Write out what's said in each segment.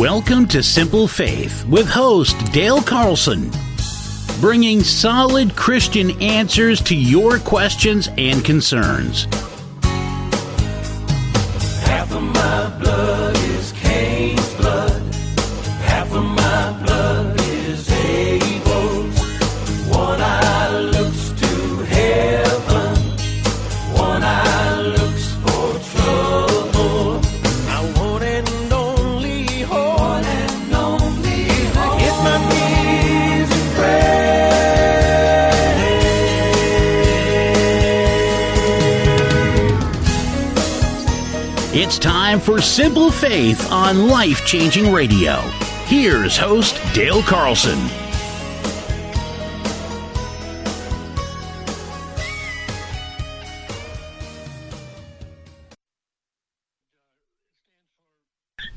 Welcome to Simple Faith with host Dale Carlson, bringing solid Christian answers to your questions and concerns. For Simple Faith on Life Changing Radio. Here's host Dale Carlson.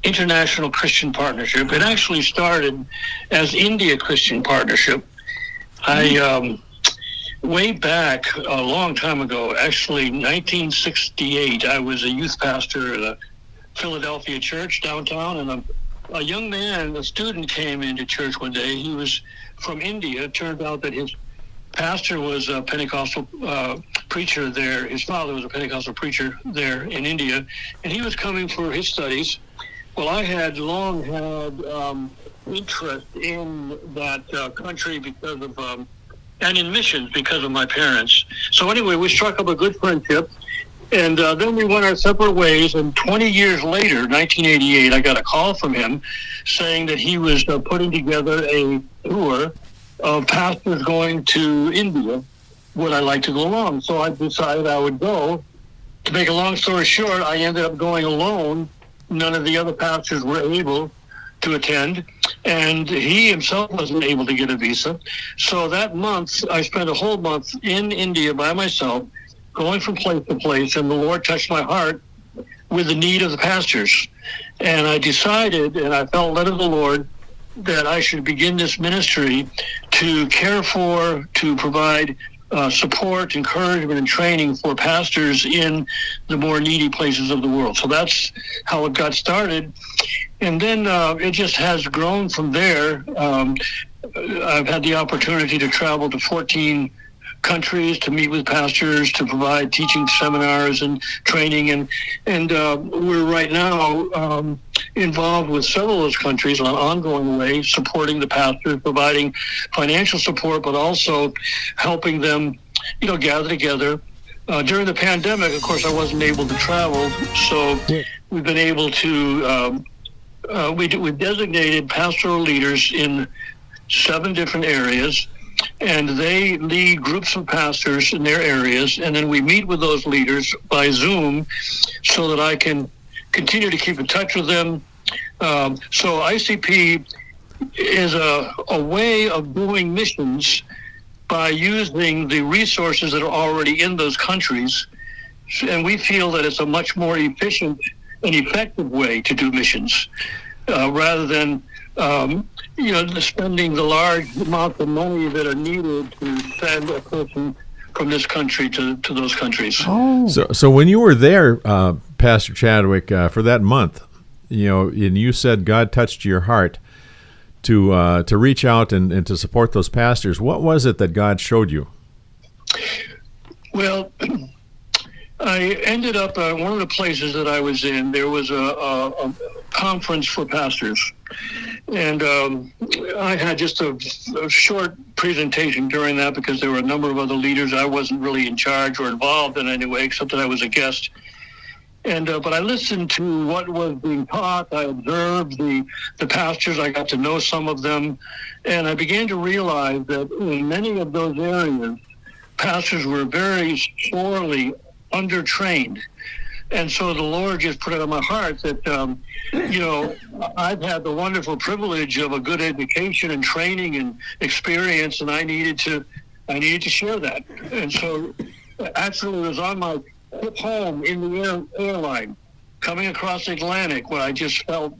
International Christian Partnership. It actually started as India Christian Partnership. I um, way back a long time ago, actually 1968. I was a youth pastor at a Philadelphia church downtown, and a, a young man, a student, came into church one day. He was from India. It turned out that his pastor was a Pentecostal uh, preacher there. His father was a Pentecostal preacher there in India, and he was coming for his studies. Well, I had long had um, interest in that uh, country because of, um, and in missions because of my parents. So anyway, we struck up a good friendship, and uh, then we went our separate ways. And 20 years later, 1988, I got a call from him saying that he was uh, putting together a tour of pastors going to India. Would I like to go along? So I decided I would go. To make a long story short, I ended up going alone none of the other pastors were able to attend, and he himself wasn't able to get a visa. So that month, I spent a whole month in India by myself, going from place to place, and the Lord touched my heart with the need of the pastors. And I decided, and I felt led of the Lord, that I should begin this ministry to care for, to provide uh, support, encouragement, and training for pastors in the more needy places of the world. So that's how it got started. And then uh, it just has grown from there. Um, I've had the opportunity to travel to 14 countries to meet with pastors to provide teaching seminars and training. And and uh, we're right now um, involved with several of those countries on an ongoing way supporting the pastors providing financial support but also helping them you know gather together. Uh, during the pandemic of course I wasn't able to travel so we've been able to um, uh, we, we've designated pastoral leaders in seven different areas and they lead groups of pastors in their areas, and then we meet with those leaders by Zoom so that I can continue to keep in touch with them. Um, so ICP is a, a way of doing missions by using the resources that are already in those countries, and we feel that it's a much more efficient and effective way to do missions uh, rather than um, you know, spending the large amounts of money that are needed to send a person from this country to, to those countries. Oh. So, so when you were there, uh, Pastor Chadwick, uh, for that month, you know, and you said God touched your heart to uh, to reach out and, and to support those pastors. What was it that God showed you? Well, I ended up uh, one of the places that I was in. There was a, a, a conference for pastors, and um, I had just a, a, short presentation during that because there were a number of other leaders. I wasn't really in charge or involved in any way, except that I was a guest. And uh, but I listened to what was being taught. I observed the the pastors. I got to know some of them, and I began to realize that in many of those areas, pastors were very sorely undertrained. And so the Lord just put it on my heart that, um, you know, I've had the wonderful privilege of a good education and training and experience, and I needed to, I needed to share that. And so, actually, it was on my trip home in the air, airline, coming across the Atlantic, where I just felt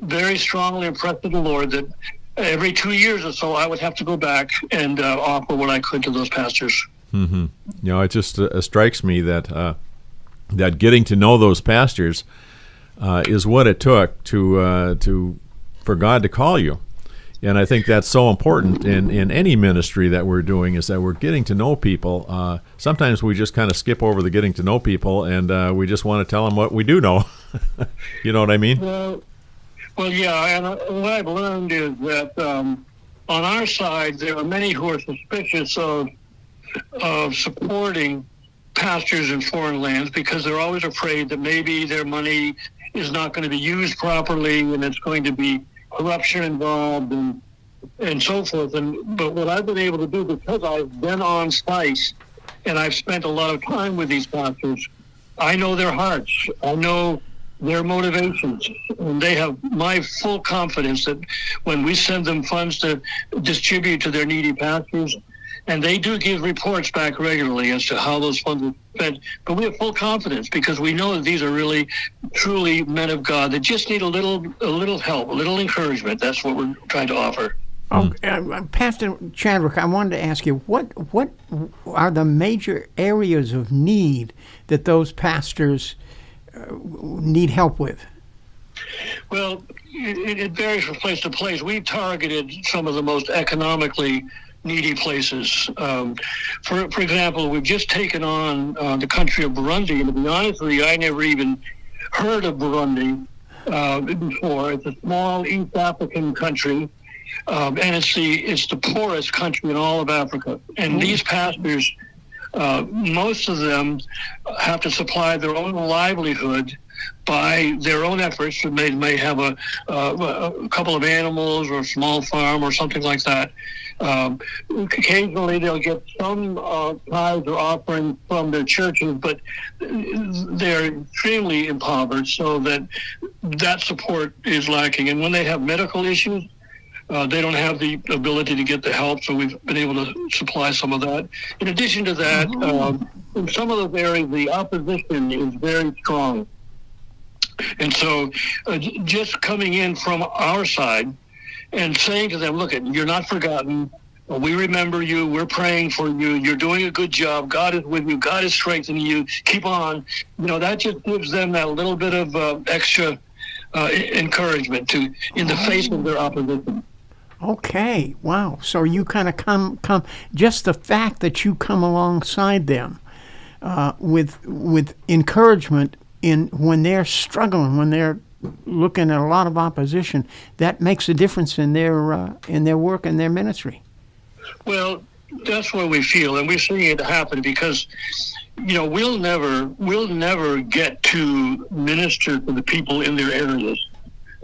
very strongly impressed with the Lord that every two years or so, I would have to go back and uh, offer what I could to those pastors. Mm-hmm. You know, it just uh, strikes me that uh, that getting to know those pastors uh, is what it took to uh, to for God to call you. And I think that's so important in, in any ministry that we're doing is that we're getting to know people. Uh, sometimes we just kind of skip over the getting to know people and uh, we just want to tell them what we do know. you know what I mean? Well, well, yeah. And uh, what I've learned is that um, on our side, there are many who are suspicious of of supporting pastors in foreign lands because they're always afraid that maybe their money is not going to be used properly and it's going to be corruption involved and and so forth. And but what I've been able to do because I've been on site and I've spent a lot of time with these pastors, I know their hearts. I know their motivations, and they have my full confidence that when we send them funds to distribute to their needy pastors, and they do give reports back regularly as to how those funds are spent. But we have full confidence because we know that these are really, truly men of God that just need a little, a little help, a little encouragement. That's what we're trying to offer. Oh, uh, Pastor Chadwick, I wanted to ask you what what are the major areas of need that those pastors uh, need help with? Well, it, it varies from place to place. We targeted some of the most economically needy places. Um, for for example, we've just taken on uh, the country of Burundi, and to be honest with you, I never even heard of Burundi uh, before. It's a small East African country. Um, and it's the it's the poorest country in all of Africa. And these pastors, uh, most of them, have to supply their own livelihood by their own efforts. They may have a, uh, a couple of animals or a small farm or something like that. Um, occasionally, they'll get some uh, tithes or offerings from their churches, but they're extremely impoverished, so that that support is lacking. And when they have medical issues, uh, they don't have the ability to get the help, so we've been able to supply some of that. In addition to that, um, in some of those areas, the opposition is very strong. And so, uh, just coming in from our side and saying to them, look, you're not forgotten. We remember you. We're praying for you. You're doing a good job. God is with you. God is strengthening you. Keep on. You know, that just gives them that little bit of uh, extra uh, encouragement to in the face of their opposition. Okay, wow. So you kind of come come just the fact that you come alongside them uh, with with encouragement in when they're struggling, when they're looking at a lot of opposition, that makes a difference in their uh, in their work and their ministry. Well, that's what we feel, and we're seeing it happen because you know we'll never we'll never get to minister to the people in their areas,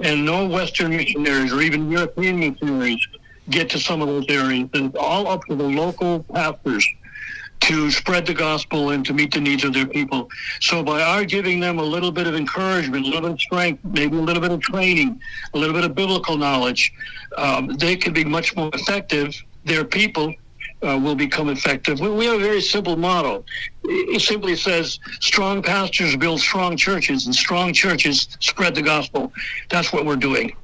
and no Western missionaries or even European missionaries get to some of those areas. It's all up to the local pastors to spread the gospel and to meet the needs of their people. So by our giving them a little bit of encouragement, a little bit of strength, maybe a little bit of training, a little bit of biblical knowledge, um, they can be much more effective. Their people uh, will become effective. We, we have a very simple model. It, it simply says strong pastors build strong churches and strong churches spread the gospel. That's what we're doing.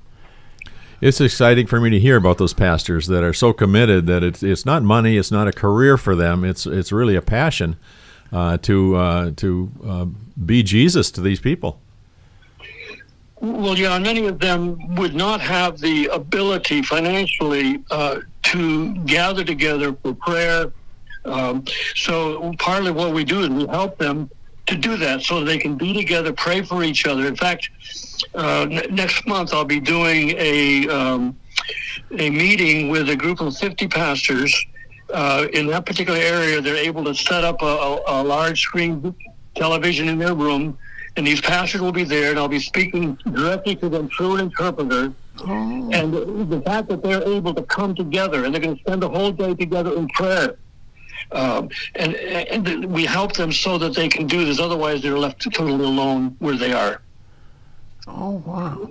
It's exciting for me to hear about those pastors that are so committed that it's it's not money, it's not a career for them. It's it's really a passion uh, to uh, to uh, be Jesus to these people. Well, yeah, many of them would not have the ability financially uh, to gather together for prayer. Um, so partly what we do is we help them to do that so they can be together, pray for each other. In fact, uh, n- next month I'll be doing a um, a meeting with a group of 50 pastors uh, in that particular area. They're able to set up a, a, a large screen television in their room, and these pastors will be there, and I'll be speaking directly to them through an interpreter. And the fact that they're able to come together and they're going to spend the whole day together in prayer. Um, and, and we help them so that they can do this. Otherwise, they're left totally alone where they are. Oh wow!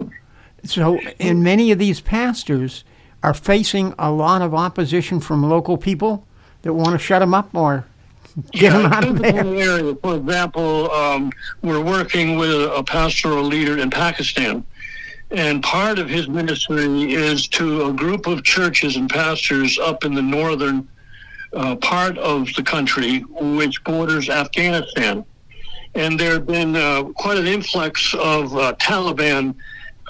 So, and many of these pastors are facing a lot of opposition from local people that want to shut them up or get them out of there. the area. For example, um, we're working with a pastoral leader in Pakistan, and part of his ministry is to a group of churches and pastors up in the northern uh, part of the country, which borders Afghanistan. And there have been uh, quite an influx of uh, Taliban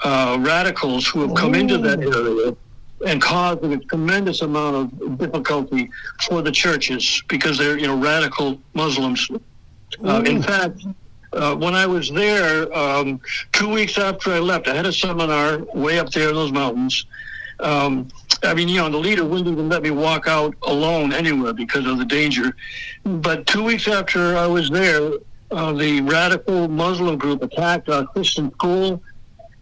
uh, radicals who have come into that area and caused a tremendous amount of difficulty for the churches because they're you know radical Muslims. Uh, in fact, uh, when I was there, um, two weeks after I left, I had a seminar way up there in those mountains. Um, I mean, you know, the leader wouldn't even let me walk out alone anywhere because of the danger. But two weeks after I was there, uh, the radical Muslim group attacked a Christian school.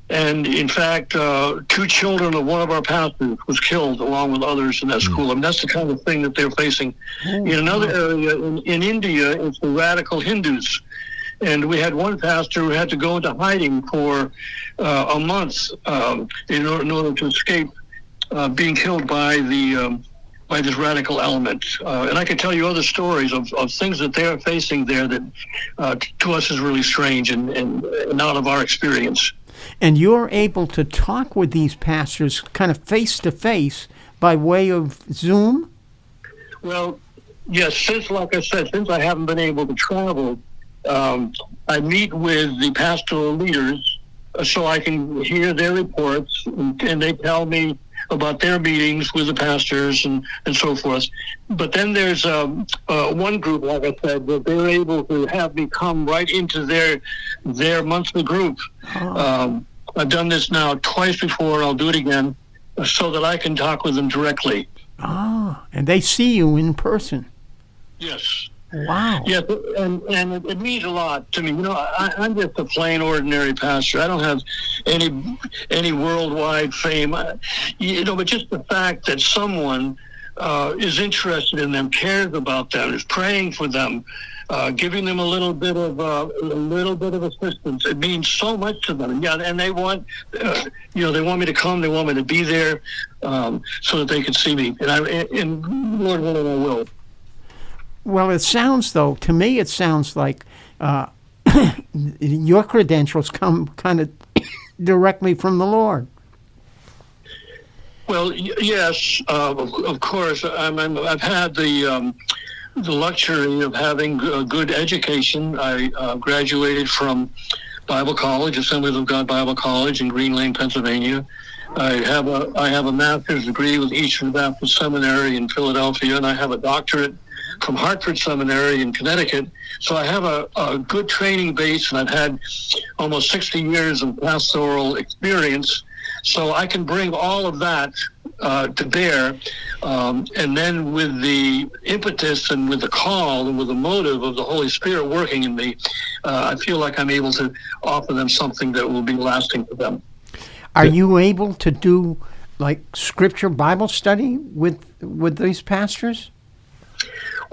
And in fact, uh, two children of one of our pastors was killed along with others in that school. I mean, that's the kind of thing that they're facing. In another area in, in India, it's the radical Hindus. And we had one pastor who had to go into hiding for uh, a month um, in, order, in order to escape uh, being killed by the um, by this radical element. Uh, and I can tell you other stories of, of things that they're facing there that uh, t- to us is really strange and, and not of our experience. And you're able to talk with these pastors kind of face to face by way of Zoom? Well, yes, since, like I said, since I haven't been able to travel, um, I meet with the pastoral leaders uh, so I can hear their reports, and they tell me about their meetings with the pastors and, and so forth. But then there's um, uh, one group, like I said, that they're able to have me come right into their their monthly group. Um, I've done this now twice before, I'll do it again, so that I can talk with them directly. Ah, and they see you in person. Yes. Wow. Yes, and and it, it means a lot to me. You know, I, I'm just a plain ordinary pastor. I don't have any any worldwide fame. I, you know, but just the fact that someone uh, is interested in them, cares about them, is praying for them, uh, giving them a little bit of uh, a little bit of assistance. It means so much to them. Yeah, and they want, uh, you know, they want me to come. They want me to be there, um, so that they can see me. And I, and Lord willing, I will. Well, it sounds, though, to me, it sounds like uh, your credentials come kind of directly from the Lord. Well, y- yes, uh, of, course. I'm, I've had the um, the luxury of having a good education. I uh, graduated from Bible College, Assemblies of God Bible College in Green Lane, Pennsylvania. I have a I have a master's degree with Eastern Baptist Seminary in Philadelphia, and I have a doctorate from Hartford Seminary in Connecticut. So I have a, a good training base, and I've had almost 60 years of pastoral experience. So I can bring all of that uh, to bear, um, and then with the impetus and with the call and with the motive of the Holy Spirit working in me, uh, I feel like I'm able to offer them something that will be lasting for them. Are you able to do like scripture Bible study with with these pastors?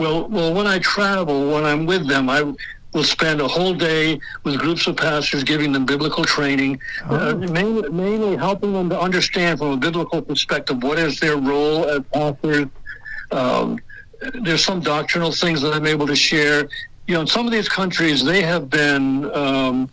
Well, well, when I travel, when I'm with them, I will spend a whole day with groups of pastors, giving them biblical training, uh, mainly, mainly helping them to understand from a biblical perspective what is their role as pastors. Um, there's some doctrinal things that I'm able to share. You know, in some of these countries, they have been. Um,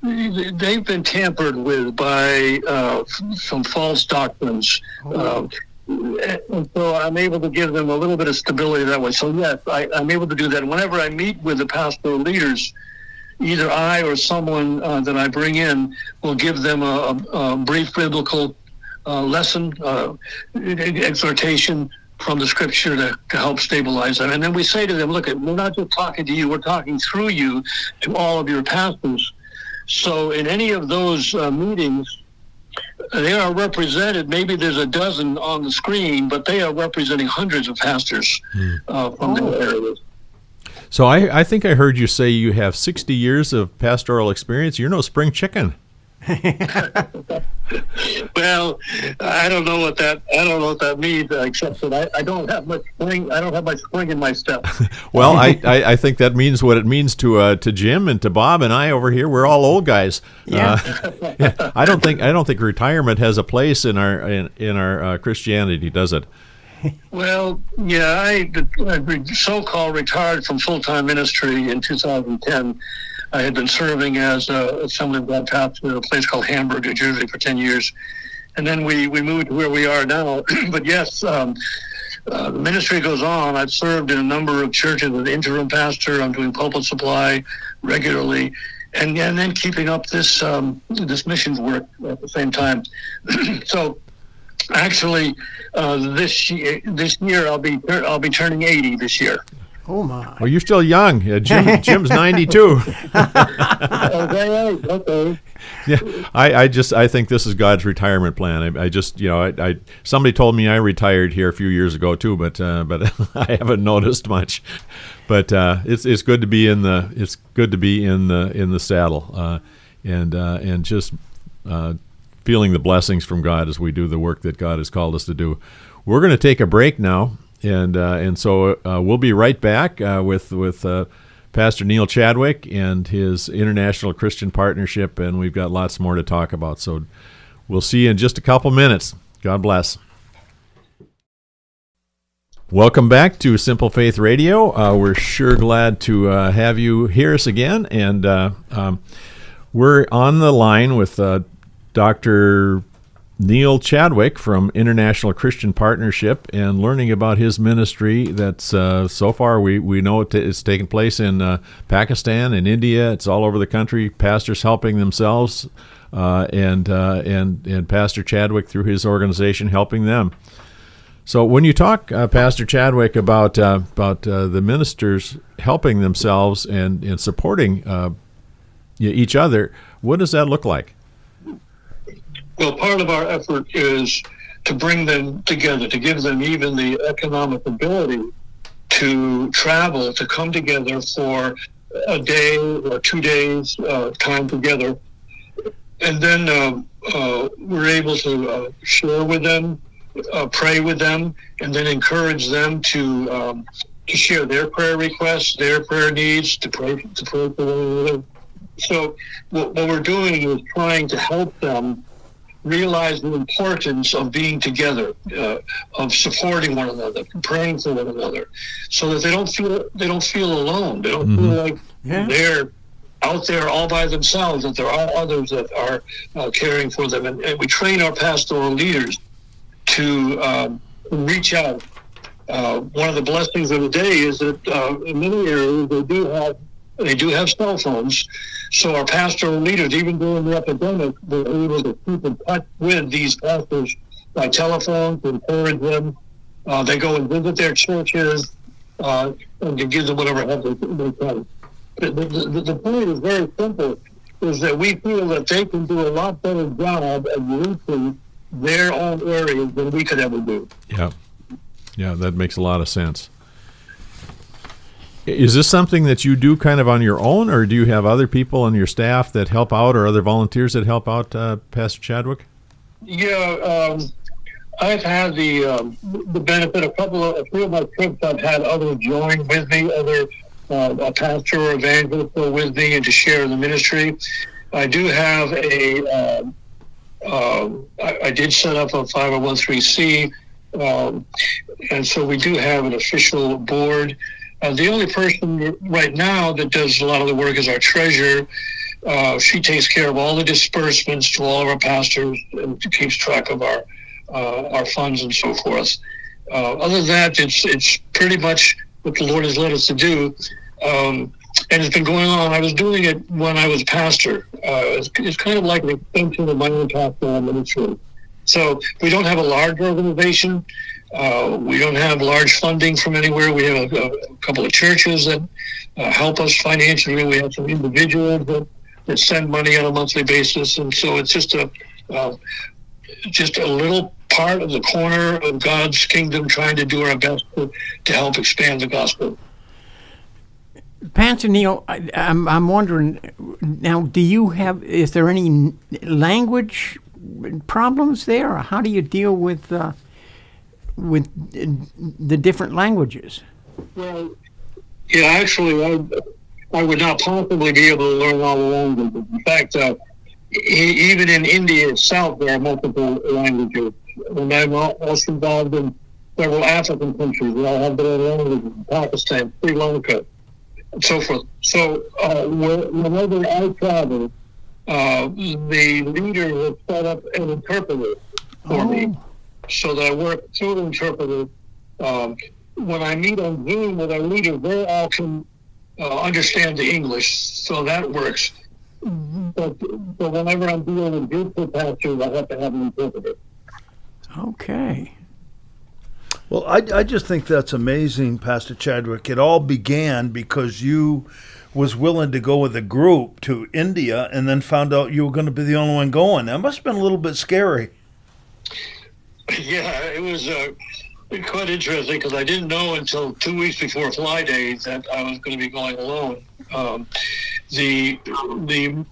They've been tampered with by uh, some false doctrines. Um, so I'm able to give them a little bit of stability that way. So yes, I, I'm able to do that. Whenever I meet with the pastoral leaders, either I or someone uh, that I bring in will give them a, a, a brief biblical uh, lesson, uh, exhortation from the scripture to, to help stabilize them. And then we say to them, look, we're not just talking to you, we're talking through you to all of your pastors. So in any of those uh, meetings, they are represented. Maybe there's a dozen on the screen, but they are representing hundreds of pastors uh, from their areas. So I, I think I heard you say you have 60 years of pastoral experience. You're no spring chicken. Well, I don't know what that I don't know what that means, uh, except that I, I don't have much spring. I don't have much spring in my step. Well, I, I, I think that means what it means to uh, to Jim and to Bob and I over here. We're all old guys. Yeah. Uh, yeah, I don't think I don't think retirement has a place in our in, in our uh, Christianity, does it? Well, yeah, I, I so-called retired from full-time ministry in 2010. I had been serving as a Assembly of God pastor at a place called Hamburg, New Jersey, for 10 years, and then we we moved to where we are now. but yes, um, uh, the ministry goes on. I've served in a number of churches as interim pastor. I'm doing pulpit supply regularly, and, and then keeping up this um, this missions work at the same time. so actually, uh, this year, this year I'll be I'll be turning 80 this year. Oh my! Well, you're still young. Uh, Jim, Jim's 92. okay, okay. yeah, I, I just I think this is God's retirement plan. I, I just you know I, I somebody told me I retired here a few years ago too, but uh, but I haven't noticed much. But uh, it's it's good to be in the it's good to be in the in the saddle uh, and uh, and just uh, feeling the blessings from God as we do the work that God has called us to do. We're going to take a break now, and uh, and so we'll be right back with with. Pastor Neil Chadwick and his International Christian Partnership, and we've got lots more to talk about. So we'll see you in just a couple minutes. God bless. Welcome back to Simple Faith Radio. Uh, we're sure glad to uh, have you hear us again, and uh, um, we're on the line with uh, Dr. Neil Chadwick from International Christian Partnership and learning about his ministry. That's uh, so far we, we know it t- it's taking place in uh, Pakistan and India. It's all over the country. Pastors helping themselves, uh, and uh, and and Pastor Chadwick through his organization helping them. So when you talk, uh, Pastor Chadwick, about uh, about the ministers helping themselves and and supporting each other, what does that look like? Well, part of our effort is to bring them together, to give them even the economic ability to travel, to come together for a day or two days uh, time together. And then uh, uh, we're able to uh, share with them, uh, pray with them, and then encourage them to um, to share their prayer requests, their prayer needs, to pray to pray for one another. So what, what we're doing is trying to help them realize the importance of being together, uh, of supporting one another, praying for one another, so that they don't feel they don't feel alone. They don't mm-hmm. feel like yeah. they're out there all by themselves. That there are others that are uh, caring for them, and, and, we train our pastoral leaders to um, reach out. Uh, one of the blessings of the day is that uh, in many areas they do have they do have cell phones. So our pastoral leaders, even during the epidemic, were able to keep in touch with these pastors by telephone to encourage them. Uh, they go and visit their churches uh, and to give them whatever help they, they can. The, the, the point is very simple, is that we feel that they can do a lot better job of reaching their own areas than we could ever do. Yeah. Yeah, that makes a lot of sense. Is this something that you do kind of on your own, or do you have other people on your staff that help out, or other volunteers that help out, uh, Pastor Chadwick? Yeah, um, I've had the um, the benefit. Of a couple of a few of my trips, I've had others join with me, other uh, a pastor or evangelist with me, and to share the ministry. I do have a. Um, um I, I, did set up a 501c, um, and so we do have an official board. Uh, the only person right now that does a lot of the work is our treasurer. Uh, she takes care of all the disbursements to all of our pastors and keeps track of our uh, our funds and so forth. Uh, other than that, it's it's pretty much what the Lord has led us to do, um, and it's been going on. I was doing it when I was pastor. Uh, it's, it's, kind of like an extension of my own pastoral ministry. So we don't have a large organization. Uh, we don't have large funding from anywhere. We have a, a couple of churches that uh, help us financially. We have some individuals that, that send money on a monthly basis, and so it's just a uh, just a little part of the corner of God's kingdom, trying to do our best to, to help expand the gospel. Pastor Neil, I, I'm, I'm wondering now. Do you have? Is there any language problems there, or how do you deal with? Uh, with the different languages? Well, yeah, actually, I, I would not possibly be able to learn all the languages. In fact, uh, even in India itself, there are multiple languages. And I'm also involved in several African countries. They all have their own languages. Pakistan, Sri Lanka, and so forth. So uh, whenever I travel, uh, the leader will set up an interpreter for oh. me so that I work through the interpreter. Um, when I meet on Zoom with our leader, they all can uh, understand the English, so that works. but, but whenever I'm dealing with groups of pastors, I have to have an interpreter. Okay. Well, I, I just think that's amazing, Pastor Chadwick. It all began because you was willing to go with a group to India and then found out you were going to be the only one going. That must have been a little bit scary. Yeah, it was uh, quite interesting because I didn't know until two weeks before Fly Day that I was going to be going alone. Um, the the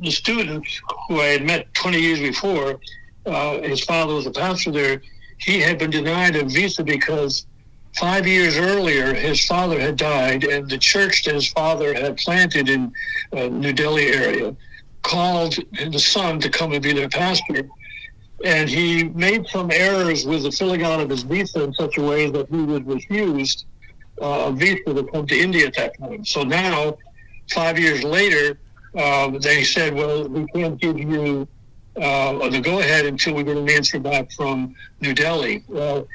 the student who I had met 20 years before, uh, his father was a pastor there. He had been denied a visa because five years earlier his father had died, and the church that his father had planted in uh, New Delhi area called the son to come and be their pastor. And he made some errors with the filling out of his visa in such a way that he was refused uh, a visa to come to India at that point. So now five years later, uh, they said, well, we can't give you uh, the go ahead until we get an answer back from New Delhi. Well,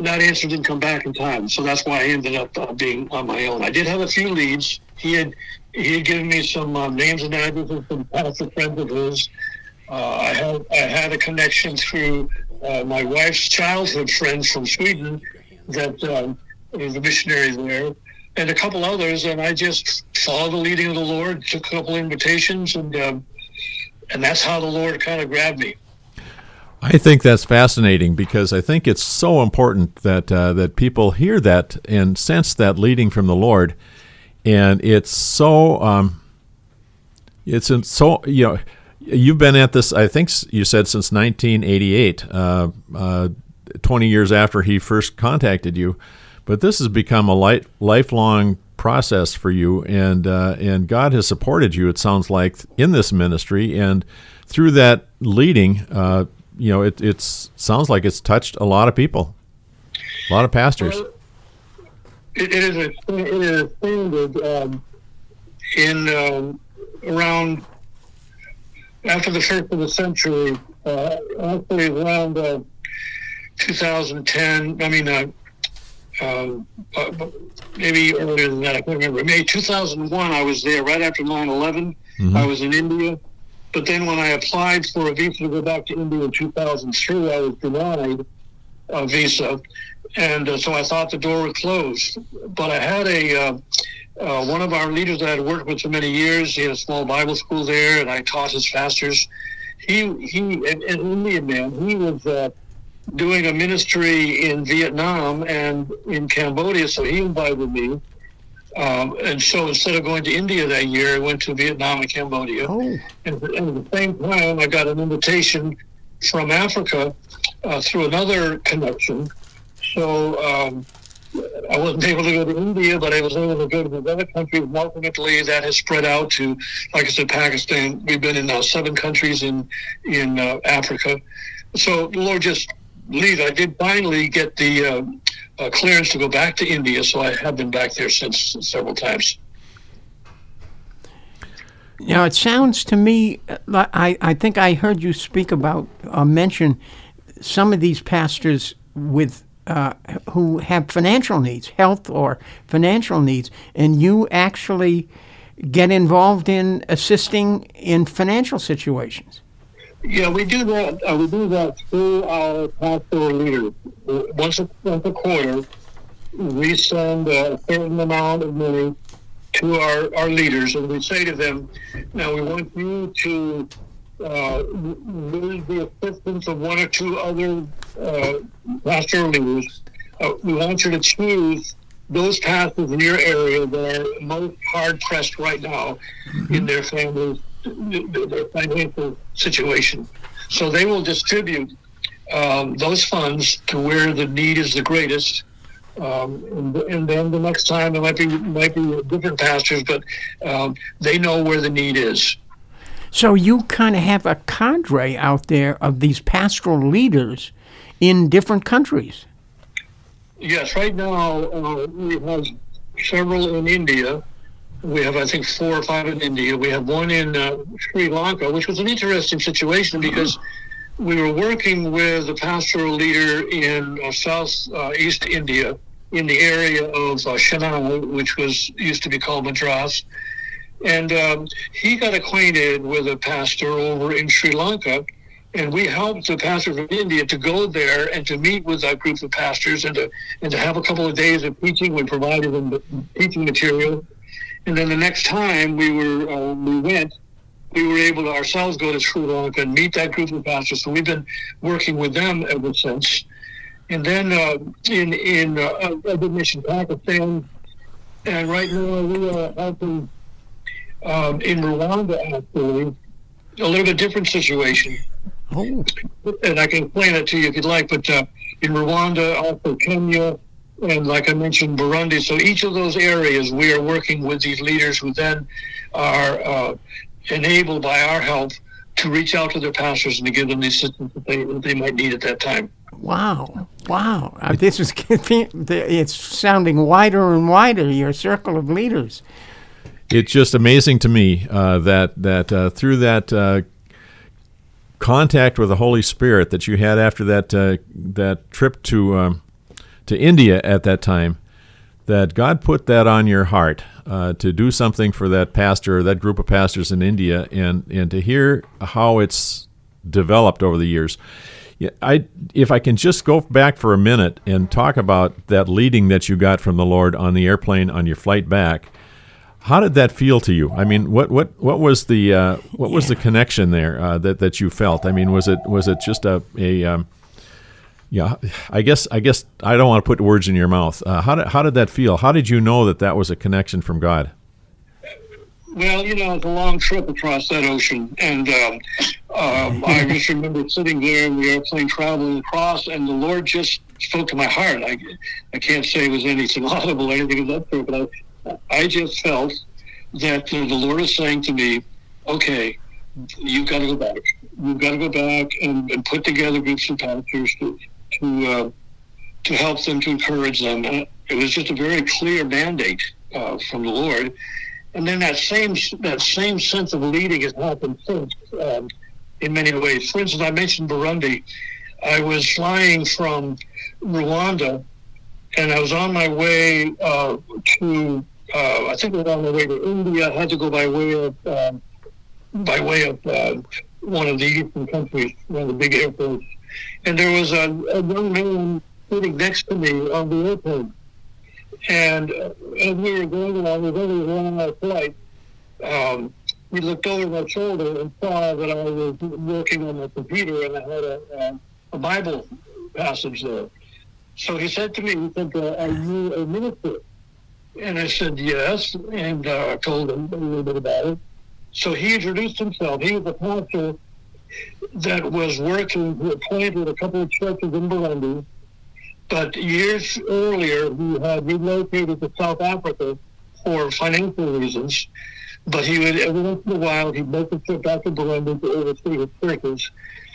that answer didn't come back in time, so that's why I ended up uh, being on my own. I did have a few leads. He had he had given me some uh, names and addresses from past friends of his. Uh, I had I had a connection through uh, my wife's childhood friends from Sweden that um, was a missionary there and a couple others, and I just followed the leading of the Lord, took a couple invitations, and um, and that's how the Lord kind of grabbed me. I think that's fascinating because I think it's so important that uh, that people hear that and sense that leading from the Lord, and it's so um, it's so you know you've been at this I think you said since 1988, uh, uh, 20 years after he first contacted you. But this has become a light, lifelong process for you, and uh, and God has supported you. It sounds like in this ministry, and through that leading, uh, you know, it it's sounds like it's touched a lot of people, a lot of pastors. Well, it, it is a, it is expanded um, in um, around after the first of the century, uh, actually around uh, 2010. I mean, uh, um, uh, maybe earlier than that. I can't remember. May 2001, I was there right after 9 11. Mhm. I was in India. But then when I applied for a visa to go back to India in 2003, I was denied a visa. And uh, so I thought the door would close. But I had a. Uh, one of our leaders that I had worked with for many years, he had a small Bible school there, and I taught his pastors. He, he, an, an Indian man, he was uh, doing a ministry in Vietnam and in Cambodia, so he invited me. Um, and so instead of going to India that year, I went to Vietnam and Cambodia. Oh, And, and at the same time, I got an invitation from Africa uh, through another connection. So um, I wasn't able to go to India, but I was able to go to the other countries. And that has spread out to, like I said, Pakistan. We've been in now seven countries in in uh, Africa. So the Lord just lead. I did finally get the uh, uh, clearance to go back to India, so I have been back there since several times. now it sounds to me. uh, li- I I think I heard you speak about uh, mention some of these pastors with. Uh, who have financial needs, health or financial needs, and you actually get involved in assisting in financial situations. Yeah, we do that. Uh, we do that through our pastoral leaders. Once a, once a quarter, we send a certain amount of money to our, our leaders, and we say to them, "Now we want you to uh, with the assistance of one or two other uh, pastoral leaders, uh, we want you to choose those pastors in your area that are most hard pressed right now in their families, their financial situation. So they will distribute um, those funds to where the need is the greatest. Um, and, and then the next time it might be might be different pastors, but um, they know where the need is. So you kind of have a cadre out there of these pastoral leaders in different countries. Yes, right now uh, we have several in India. We have, I think, four or five in India. We have one in uh, Sri Lanka, which was an interesting situation because we were working with a pastoral leader in uh, South uh, East India in the area of uh, Chennai, which was used to be called Madras. And um, he got acquainted with a pastor over in Sri Lanka, and we helped the pastor from India to go there and to meet with that group of pastors and to and to have a couple of days of teaching. We provided them the teaching material, and then the next time we were uh, we went, we were able to ourselves go to Sri Lanka and meet that group of pastors. So we've been working with them ever since. And then uh, in in uh, did mission Pakistan, and right now we are helping um, in Rwanda actually a little bit different situation Oh, and I can explain it to you if you'd like. But uh, in Rwanda, also Kenya, and like I mentioned, Burundi. So each of those areas, we are working with these leaders who then are uh, enabled by our help to reach out to their pastors and to give them the assistance that they, that they might need at that time. wow, wow! Uh, this is it's sounding wider and wider. Your circle of leaders. It's just amazing to me uh, that that uh, through that uh, contact with the Holy Spirit that you had after that uh, that trip to um, to India at that time, that God put that on your heart uh, to do something for that pastor or that group of pastors in India, and and to hear how it's developed over the years. I if I can just go back for a minute and talk about that leading that you got from the Lord on the airplane on your flight back. How did that feel to you? I mean, what what what was the uh, what was the connection there uh, that that you felt? I mean, was it was it just a a um, yeah? I guess I guess I don't want to put words in your mouth. Uh, how did how did that feel? How did you know that that was a connection from God? Well, you know, it's a long trip across that ocean, and um, um, I just remember sitting there in the airplane traveling across, and the Lord just spoke to my heart. I, I can't say it was anything audible or anything of that sort, but I, I just felt that the Lord is saying to me, "Okay, you've got to go back. You've got to go back and, and put together groups of pastors to to uh, to help them, to encourage them." And it was just a very clear mandate uh, from the Lord and then that same that same sense of leading has happened since um, in many ways. For instance, I mentioned Burundi. I was flying from Rwanda, and I was on my way uh, to. Uh, I think was on my way to India. Had to go by way of um, by way of uh, one of the eastern countries, one of the big airports, and there was a, a young man sitting next to me on the airplane. And uh, as we were going along, we were only one hour flight. Um, looked over my shoulder and saw that I was working on the computer and I had a, a, a Bible passage there. So he said to me, he said, uh, are you a minister? And I said, yes. And uh, I told him a little bit about it. So he introduced himself. He was a pastor that was working, who had planted a couple of churches in Burundi. But years earlier, he had relocated to South Africa for financial reasons. But he would, every once in a while, he'd make a trip back to Burundi to oversee his churches.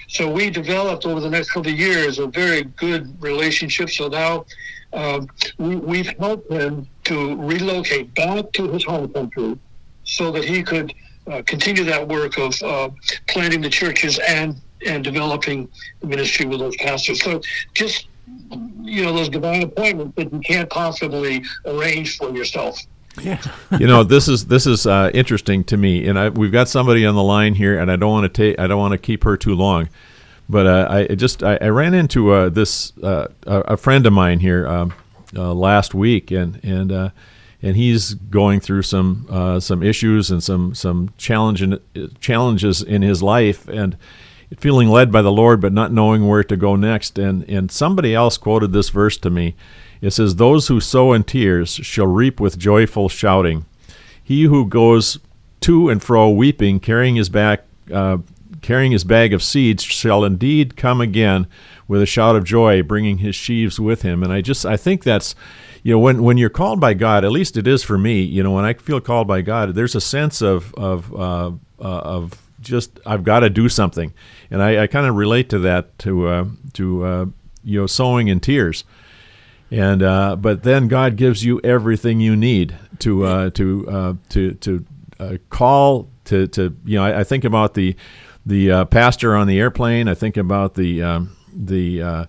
So we developed over the next couple of years a very good relationship. So now um, we, we've helped him to relocate back to his home country so that he could uh, continue that work of uh, planting the churches and and developing the ministry with those pastors. So just you know those divine appointments that you can't possibly arrange for yourself. Yeah. you know this is this is uh, interesting to me, and I, we've got somebody on the line here, and I don't want to take I don't want to keep her too long, but uh, I just I, I ran into uh, this uh, a a friend of mine here um, uh, last week, and and uh, and he's going through some uh, some issues and some some challenging challenges in his life, and feeling led by the Lord, but not knowing where to go next. And and somebody else quoted this verse to me. It says, "Those who sow in tears shall reap with joyful shouting. He who goes to and fro weeping, carrying his back, uh, carrying his bag of seeds, shall indeed come again with a shout of joy, bringing his sheaves with him." And I just I think that's you know when when you're called by God, at least it is for me. You know when I feel called by God, there's a sense of of uh, uh, of just I've got to do something, and I, I kind of relate to that to uh, to uh, you know sowing in tears, and uh, but then God gives you everything you need to to to to call to to you know I, I think about the the uh, pastor on the airplane. I think about the um, the uh,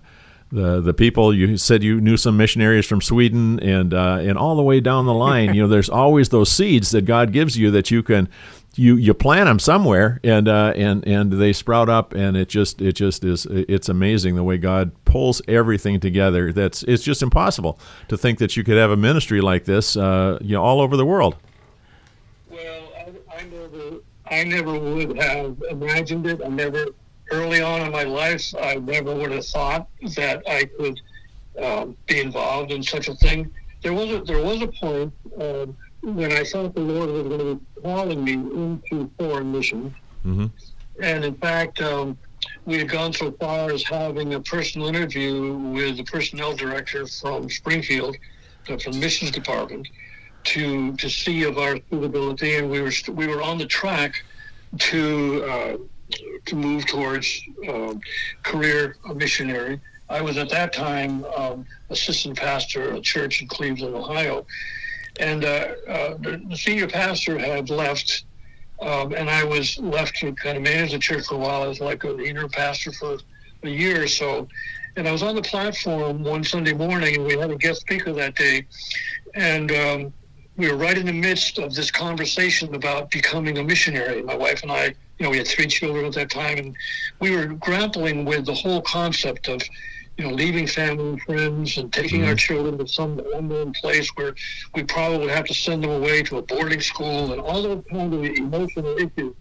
the the people you said you knew some missionaries from Sweden and uh, and all the way down the line. you know, there's always those seeds that God gives you that you can you you plant them somewhere and uh, and and they sprout up and it just it just is it's amazing the way God pulls everything together. That's it's just impossible to think that you could have a ministry like this, uh, you know, all over the world. Well, I, I never, I never would have imagined it. I never, early on in my life, I never would have thought that I could um, be involved in such a thing. There was a, there was a point um, when I thought the Lord was going to be calling me into foreign missions, hmm and in fact, um, we had gone so far as having a personal interview with the personnel director from Springfield, uh, from the missions department, to to see of our suitability, and we were we were on the track to uh, to move towards um, career missionary. I was at that time um, assistant pastor at a church in Cleveland, Ohio, and uh, uh, the, the senior pastor had left, um, and I was left to kind of manage the church for a while. I was like an interim pastor for a year or so, and I was on the platform one Sunday morning, and we had a guest speaker that day, and um, we were right in the midst of this conversation about becoming a missionary. My wife and I, you know, we had three children at that time, and we were grappling with the whole concept of, you know, leaving family and friends and taking our mm-hmm. children to some unknown place where we probably would have to send them away to a boarding school and all those kind of emotional issues.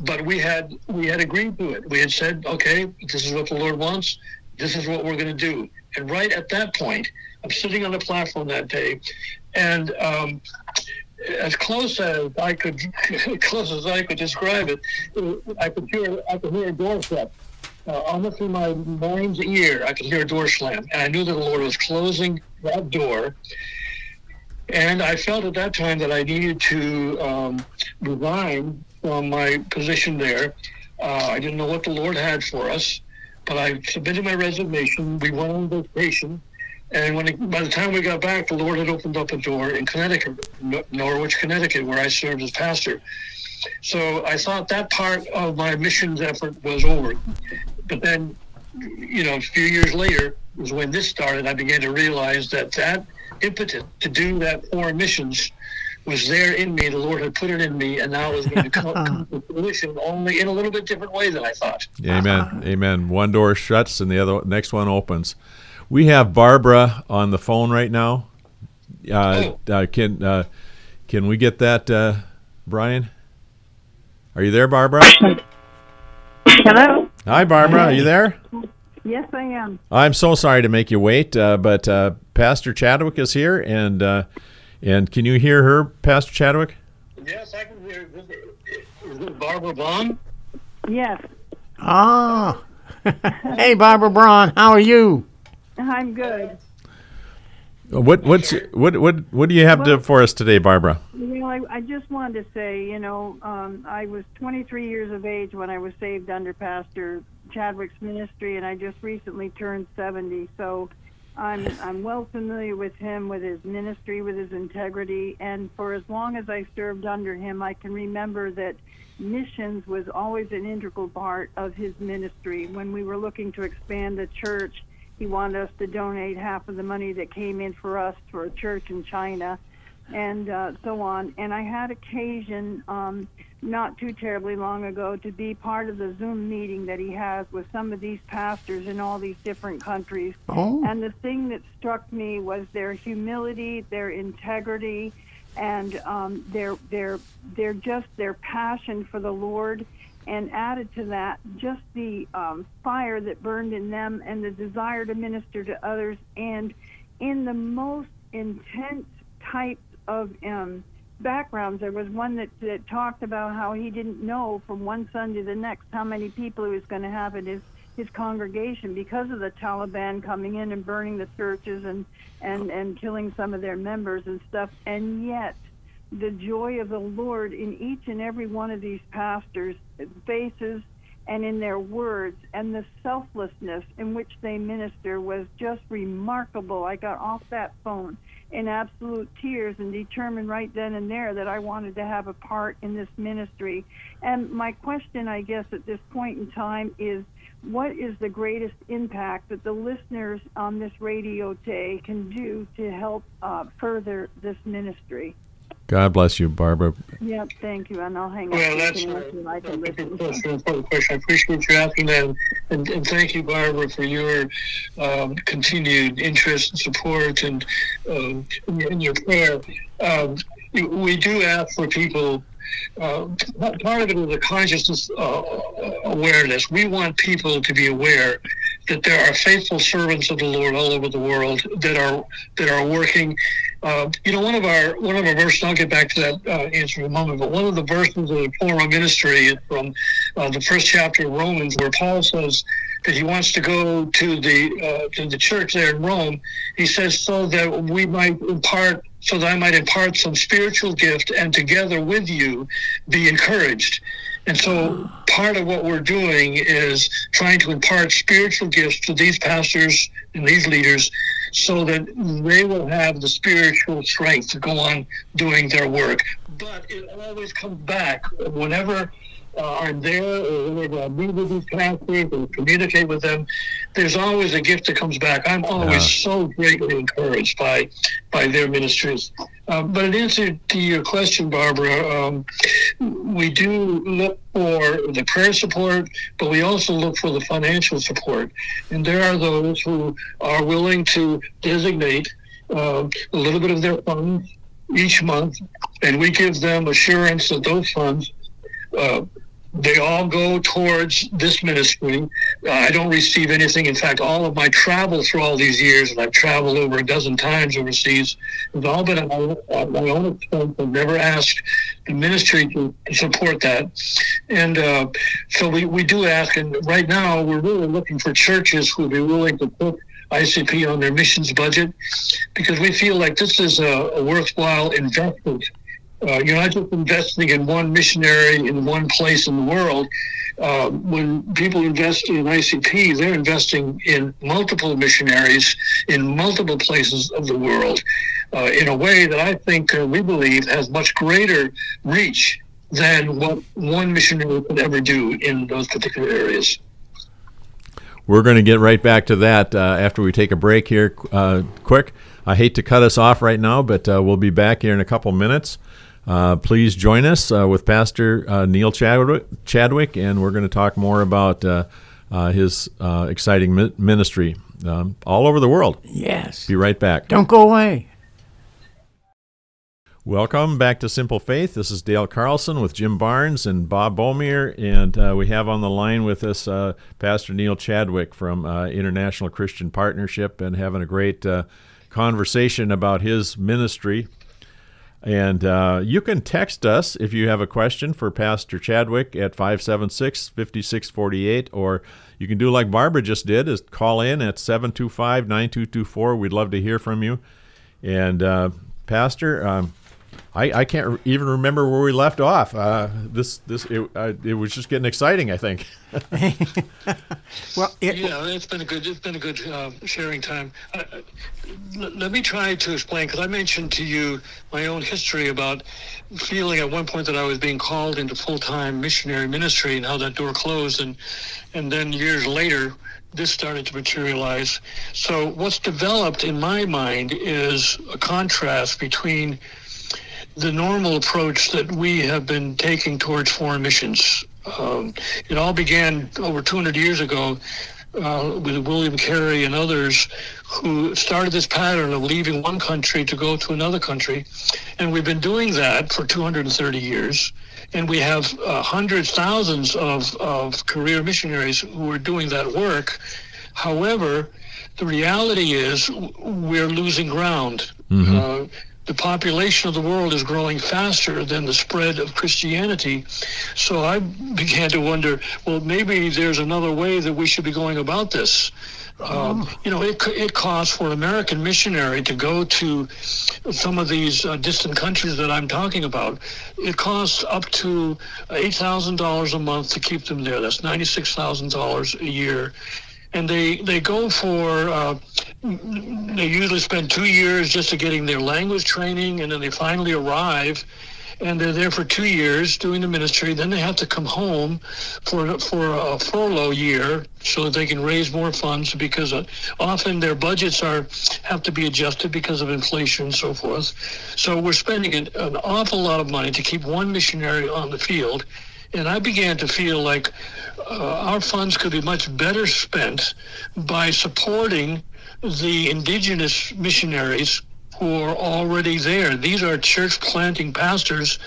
But we had we had agreed to it. We had said, okay, this is what the Lord wants. This is what we're going to do. And right at that point, I'm sitting on the platform that day, and um, as close as I could, close as I could describe it, I could hear I could hear a door shut. Uh, almost in my mind's ear, I could hear a door slam, and I knew that the Lord was closing that door. And I felt at that time that I needed to um, resign from my position there. Uh, I didn't know what the Lord had for us, but I submitted my resignation. We went on vacation, and when it, by the time we got back, the Lord had opened up a door in Connecticut, Norwich, Connecticut, where I served as pastor. So I thought that part of my missions effort was over. But then, you know, a few years later was when this started. I began to realize that that impetus to do that foreign missions was there in me. The Lord had put it in me, and now it was going to come, come to fruition only in a little bit different way than I thought. Amen. Uh-huh. Amen. One door shuts and the other next one opens. We have Barbara on the phone right now. Uh, uh, can uh, can we get that, uh, Brian? Are you there, Barbara? Hello. Hi, Barbara. Are you there? Yes, I am. I'm so sorry to make you wait, uh, but uh, Pastor Chadwick is here, and uh, and can you hear her, Pastor Chadwick? Yes, I can hear. Is it Barbara Vaughn? Yes, Ah. hey, Barbara Braun, how are you? I'm good. What what's what what what do you have to, for us today, Barbara? You know, I, I just wanted to say, you know, um, I was 23 years of age when I was saved under Pastor Chadwick's ministry, and I just recently turned 70. So I'm I'm well familiar with him, with his ministry, with his integrity, and for as long as I served under him, I can remember that missions was always an integral part of his ministry. When we were looking to expand the church, he wanted us to donate half of the money that came in for us for a church in China and uh, so on. And I had occasion um, not too terribly long ago to be part of the Zoom meeting that he has with some of these pastors in all these different countries. Oh. And the thing that struck me was their humility, their integrity, and um, their their their just their passion for the Lord. And added to that, just the um, fire that burned in them and the desire to minister to others, and in the most intense types of um, backgrounds. There was one that, that talked about how he didn't know from one Sunday to the next how many people he was going to have in his his congregation because of the Taliban coming in and burning the churches and and and killing some of their members and stuff. And yet, the joy of the Lord in each and every one of these pastors' faces and in their words, and the selflessness in which they minister was just remarkable. I got off that phone in absolute tears and determined right then and there that I wanted to have a part in this ministry. And my question, I guess, at this point in time is what is the greatest impact that the listeners on this radio day can do to help uh, further this ministry? God bless you, Barbara. Yep, thank you, and I'll hang Well, up. that's, You can listen, that's can a good listen. question, important question. I appreciate you asking that, and, and thank you, Barbara, for your um, continued interest and support and um, in your- in your prayer. Um, we do ask for people. Uh, part of it is a consciousness uh, awareness. We want people to be aware that there are faithful servants of the Lord all over the world that are that are working. Uh, you know, one of our one of our verses. I'll get back to that uh, answer in a moment. But one of the verses of the Forum Ministry is from uh, the first chapter of Romans, where Paul says that he wants to go to the uh, to the church there in Rome. He says so that we might impart, so that I might impart some spiritual gift, and together with you, be encouraged. And so part of what we're doing is trying to impart spiritual gifts to these pastors and these leaders so that they will have the spiritual strength to go on doing their work. But it always comes back whenever uh, I'm there or whenever I meet with these pastors and communicate with them, there's always a gift that comes back. I'm always so greatly encouraged by by their ministries. Um, but in answer to your question, Barbara, um, we do look for the prayer support, but we also look for the financial support. And there are those who are willing to designate uh, a little bit of their funds each month, and we give them assurance that those funds uh, they all go towards this ministry. Uh, I don't receive anything. In fact, all of my travel through all these years, and I've traveled over a dozen times overseas, has all been at my, own expense. I've never asked the ministry to, to support that. And uh, so we, we do ask, and right now we're really looking for churches who would be willing to put ICP on their missions budget because we feel like this is a, a worthwhile investment uh, you're not just investing in one missionary in one place in the world. Uh, when people invest in ICP, they're investing in multiple missionaries in multiple places of the world uh, in a way that I think uh, we believe has much greater reach than what one missionary could ever do in those particular areas. We're going to get right back to that uh, after we take a break here. Uh, quick, I hate to cut us off right now, but we'll be back here in a couple minutes. Uh, please join us uh, with Pastor uh, Neil Chadwick, Chadwick, and we're going to talk more about uh, uh, his uh, exciting mi- ministry um, all over the world. Yes. Be right back. Don't go away. Welcome back to Simple Faith. This is Dale Carlson with Jim Barnes and Bob Beaumier, and uh, we have on the line with us uh, Pastor Neil Chadwick from uh, International Christian Partnership, and having a great uh, conversation about his ministry. And uh, you can text us if you have a question for Pastor Chadwick at 576 5648, or you can do like Barbara just did, is call in at 725 9224. We'd love to hear from you. And uh, Pastor, um, I, I can't re- even remember where we left off. Uh, this this it, uh, it was just getting exciting. I think. Well, it, Yeah, it's been a good it's been a good uh, sharing time. Uh, uh, l- let me try to explain because I mentioned to you my own history about feeling at one point that I was being called into full time missionary ministry and how that door closed, and and then years later this started to materialize. So what's developed in my mind is a contrast between the normal approach that we have been taking towards foreign missions. Um, it all began over 200 years ago uh, with William Carey and others who started this pattern of leaving one country to go to another country. And we've been doing that for 230 years. And we have uh, hundreds, thousands of, of career missionaries who are doing that work. However, the reality is we're losing ground. Uh, the population of the world is growing faster than the spread of Christianity. So I began to wonder, well, maybe there's another way that we should be going about this. Um, you know, it, it costs for an American missionary to go to some of these uh, distant countries that I'm talking about. It costs up to $8,000 a month to keep them there. That's $96,000 a year. And they, they go for, uh, they usually spend two years just to getting their language training, and then they finally arrive and they're there for two years doing the ministry. Then they have to come home for for a furlough year so that they can raise more funds because uh, often their budgets are have to be adjusted because of inflation and so forth. So we're spending an, an awful lot of money to keep one missionary on the field. And I began to feel like uh, our funds could be much better spent by supporting the indigenous missionaries who are already there. These are church planting pastors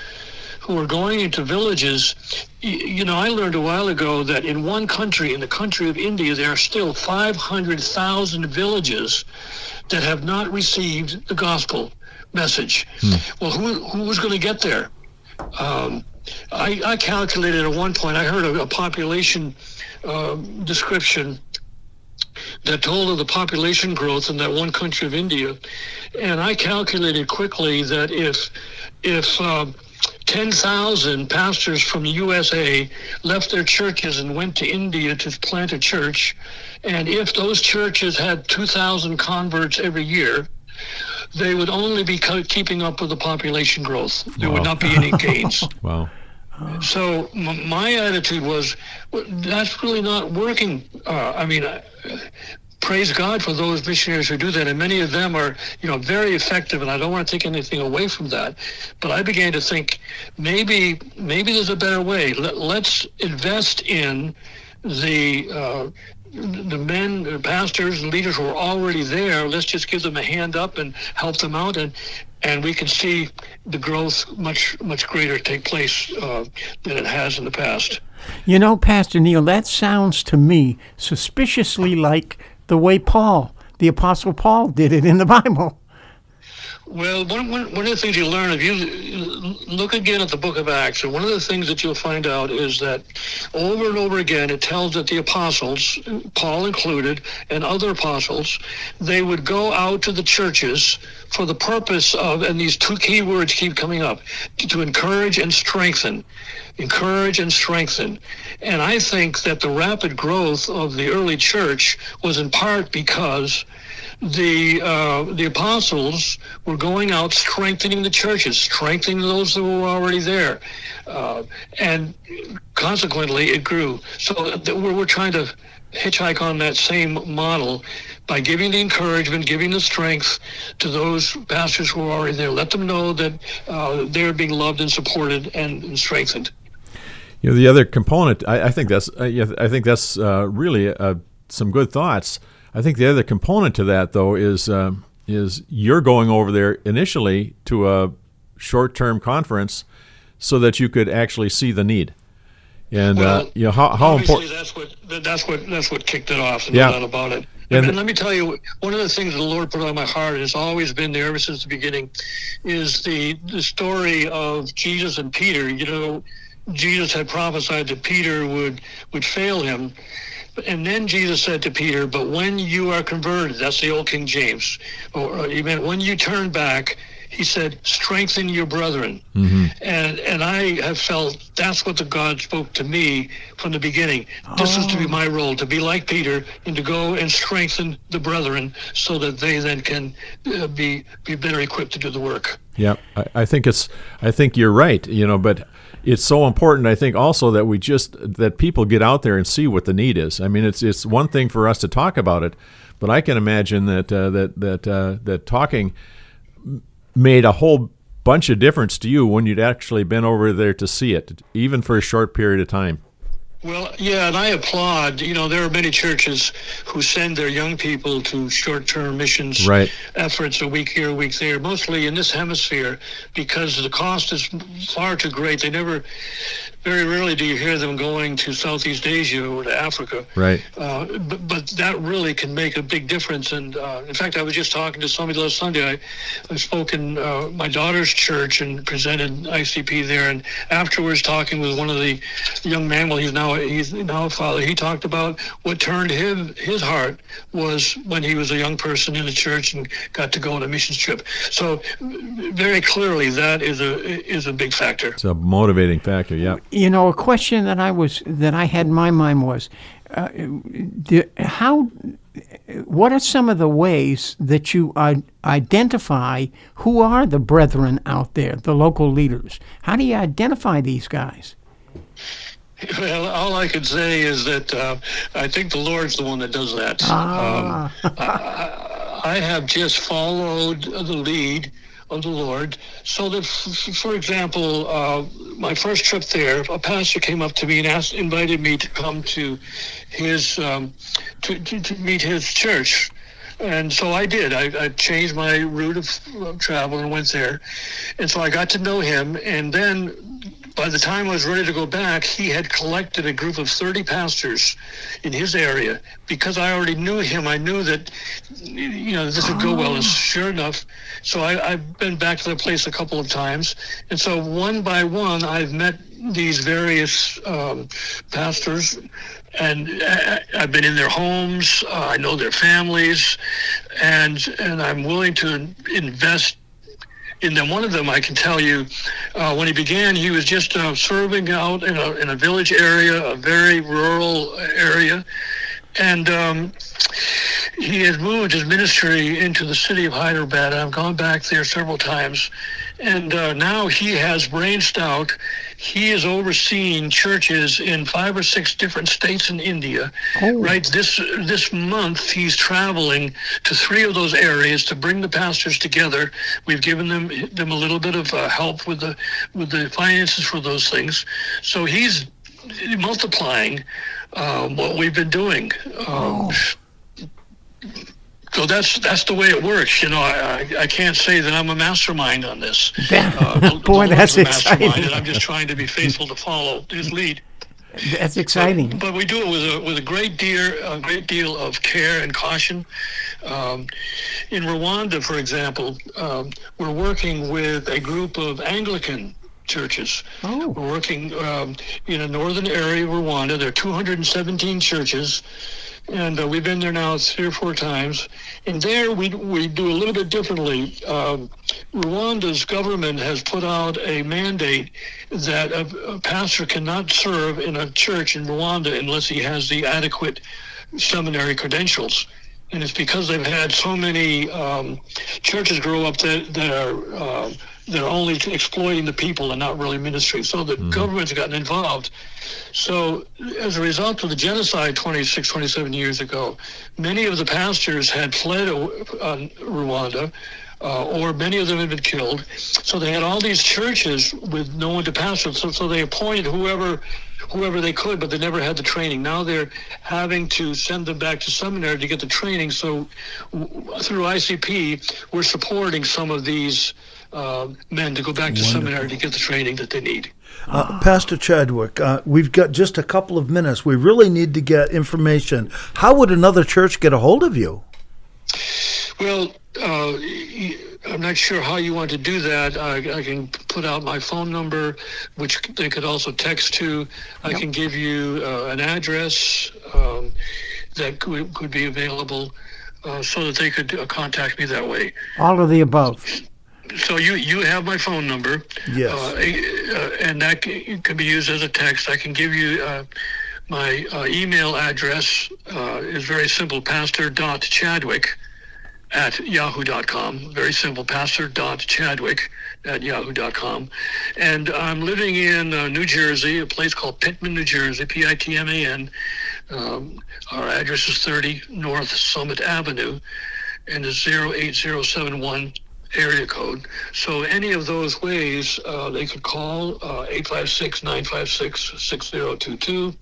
who are going into villages. You know, I learned a while ago that in one country, in the country of India, there are still 500,000 villages that have not received the gospel message. Hmm. Well, who, who was going to get there? Um, I, I, calculated at one point, I heard a, a population uh, description that told of the population growth in that one country of India. And I calculated quickly that if if uh, 10,000 pastors from the USA left their churches and went to India to plant a church, and if those churches had 2,000 converts every year, they would only be keeping up with the population growth. There wow. would not be any gains. wow. So m- my attitude was, that's really not working. Uh, I mean, uh, praise God for those missionaries who do that, and many of them are, you know, very effective. And I don't want to take anything away from that, but I began to think maybe maybe there's a better way. Let, us invest in the. Uh, the men, the pastors, and leaders who are already there, let's just give them a hand up and help them out, and and we can see the growth much much greater take place uh, than it has in the past. You know, Pastor Neil, that sounds to me suspiciously like the way Paul, the Apostle Paul, did it in the Bible. Well, one, one, one of the things you learn if you look again at the book of Acts, and one of the things that you'll find out is that over and over again it tells that the apostles, Paul included, and other apostles, they would go out to the churches for the purpose of, and these two key words keep coming up, to encourage and strengthen. Encourage and strengthen. And I think that the rapid growth of the early church was in part because the uh, the apostles were going out strengthening the churches, strengthening those that were already there, uh, and consequently it grew. So we're, we're trying to hitchhike on that same model by giving the encouragement, giving the strength to those pastors who are already there. Let them know that uh, they're being loved and supported and, and, strengthened. You know, the other component, I, I think that's, uh, I think that's uh, really uh, some good thoughts I think the other component to that, though, is uh, is you're going over there initially to a short-term conference so that you could actually see the need. And uh, well, uh, you know how, how important. That's what that's what that's what kicked it off. No yeah. doubt about it. And, and, let me tell you, one of the things the Lord put on my heart has always been there ever since the beginning, is the the story of Jesus and Peter. You know, Jesus had prophesied that Peter would would fail him, and then Jesus said to Peter, But when you are converted, that's the old King James, or he meant when you turn back, he said, strengthen your brethren. Mm-hmm. And and I have felt that's what the God spoke to me from the beginning. This oh. is to be my role, to be like Peter and to go and strengthen the brethren so that they then can uh, be be better equipped to do the work. Yeah, I, I think it's I think you're right, you know, but it's so important i think also that we just that people get out there and see what the need is. I mean it's it's one thing for us to talk about it but i can imagine that uh, that that uh, that talking made a whole bunch of difference to you when you'd actually been over there to see it even for a short period of time well, yeah, and I applaud. You know, there are many churches who send their young people to short-term missions right. efforts a week here, a week there, mostly in this hemisphere, because the cost is far too great. They never very rarely do you hear them going to Southeast Asia or to Africa. Right. Uh, but, but that really can make a big difference. And uh, in fact, I was just talking to somebody last Sunday. I, I spoke in uh, my daughter's church and presented ICP there. And afterwards, talking with one of the young men, well, he's now he's now a father. He talked about what turned him his heart was when he was a young person in the church and got to go on a missions trip. So very clearly, that is a is a big factor. It's a motivating factor. Yeah. You know, a question that I was that I had in my mind was, uh, do, how, what are some of the ways that you uh, identify who are the brethren out there, the local leaders? How do you identify these guys? Well, all I can say is that uh, I think the Lord's the one that does that. Ah. Um, I, I have just followed the lead of the Lord, so that, for example, uh, my first trip there, a pastor came up to me and asked, invited me to come to his um, to, to, to meet his church. And so I did. I, I changed my route of, of travel and went there. And so I got to know him. And then by the time I was ready to go back, he had collected a group of 30 pastors in his area. Because I already knew him, I knew that, you know, this would go well. And sure enough, so I, I've been back to the place a couple of times. And so one by one, I've met these various um, pastors and uh, I've been in their homes. Uh, I know their families, and and I'm willing to invest in then One of them, I can tell you, uh, when he began, he was just uh, serving out in a in a village area, a very rural area, and. Um, he has moved his ministry into the city of Hyderabad. I've gone back there several times, and uh, now he has branched out. He is overseeing churches in five or six different states in India. Right this this month, he's traveling to three of those areas to bring the pastors together. We've given them them a little bit of uh, help with the with the finances for those things. So he's multiplying um, what we've been doing. Um, So that's that's the way it works. You know, I, I, I can't say that I'm a mastermind on this. Uh, Boy, that's exciting. I'm just trying to be faithful to follow his lead. That's exciting. But we do it with a with a great deal a great deal of care and caution. Um, in Rwanda, for example, um, we're working with a group of Anglican churches. Oh. We're working um, in a northern area of Rwanda. There are 217 churches. And uh, we've been there now three or four times. And there we, we do a little bit differently. Um, Rwanda's government has put out a mandate that a, a pastor cannot serve in a church in Rwanda unless he has the adequate seminary credentials. And it's because they've had so many um, churches grow up that, that are uh, that are only exploiting the people and not really ministry. So the government's gotten involved. So as a result of the genocide 26, 27 years ago, many of the pastors had fled uh, Rwanda. Uh, or many of them had been killed. So they had all these churches with no one to pastor. So, so they appointed whoever whoever they could, but they never had the training. Now they're having to send them back to seminary to get the training. So w- through ICP, we're supporting some of these uh, men to go back to seminary to get the training that they need. Uh, Pastor Chadwick, uh, we've got just a couple of minutes. We really need to get information. How would another church get a hold of you? Well, uh, y- I'm not sure how you want to do that. I, I can put out my phone number, which they could also text to. I can give you uh, an address um, that could, could be available uh, so that they could uh, contact me that way. All of the above. So you you have my phone number. Yes. Uh, uh, and that can be used as a text. I can give you uh, my uh, email address. Uh, is very simple. Pastor dot Chadwick at yahoo.com. Very simple. Pastor dot Chadwick at yahoo.com. And I'm living in uh, New Jersey, a place called Pitman, New Jersey. P-I-T-M-A-N. Um, our address is 30 North Summit Avenue, and it's 08071 area code. So any of those ways, uh, they could call uh, 856-956-6022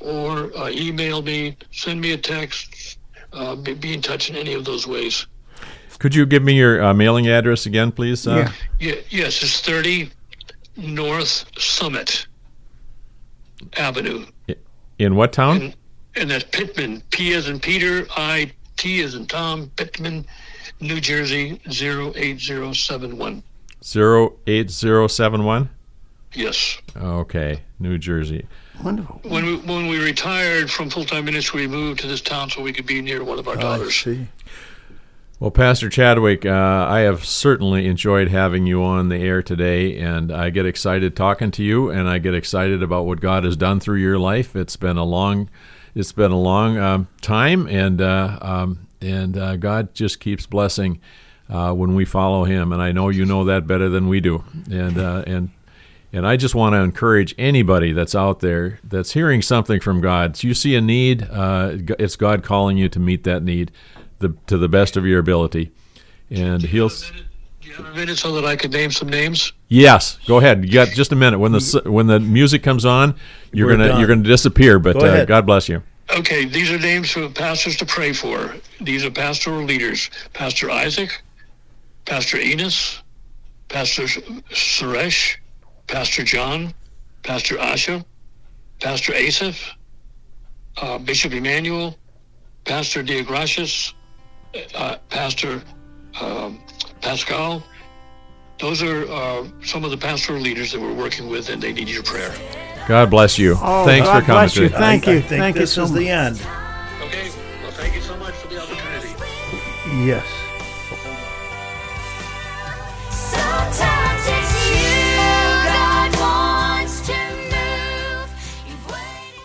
or uh, email me, send me a text, uh, be, be in touch in any of those ways. Could you give me your uh, mailing address again, please? Uh, Yeah. Yeah, yes, it's 30 North Summit Avenue. In what town? And, and that's Pitman, P as in Peter, I, T as in Tom, Pitman, New Jersey, 08071. 08071? Yes. Okay, New Jersey. Wonderful. When we, when we retired from full time ministry, we moved to this town so we could be near one of our I daughters. see. Well, Pastor Chadwick, uh, I have certainly enjoyed having you on the air today, and I get excited talking to you, and I get excited about what God has done through your life. It's been a long, it's been a long um, time, and uh, um, and uh, God just keeps blessing uh, when we follow Him, and I know you know that better than we do, and uh, and. And I just want to encourage anybody that's out there that's hearing something from God. So you see a need, uh, it's God calling you to meet that need the, to the best of your ability. And he'll. Do you have a minute so that I could name some names? Yes, go ahead. You got just a minute. When the when the music comes on, you're We're gonna done. you're gonna disappear. But Go uh. God bless you. Okay, these are names for pastors to pray for. These are pastoral leaders Pastor Isaac, Pastor Enos, Pastor Suresh, Pastor John, Pastor Asha, Pastor Asaph, uh, Bishop Emmanuel, Pastor Deogracius, uh, Pastor um, Pascal. Those are uh, some of the pastoral leaders that we're working with, and they need your prayer. God bless you. Oh, Thanks God for coming. bless you. Thank I, you. I think Thank you this so is much. the end. Okay, well, thank you so much for the opportunity. Yes.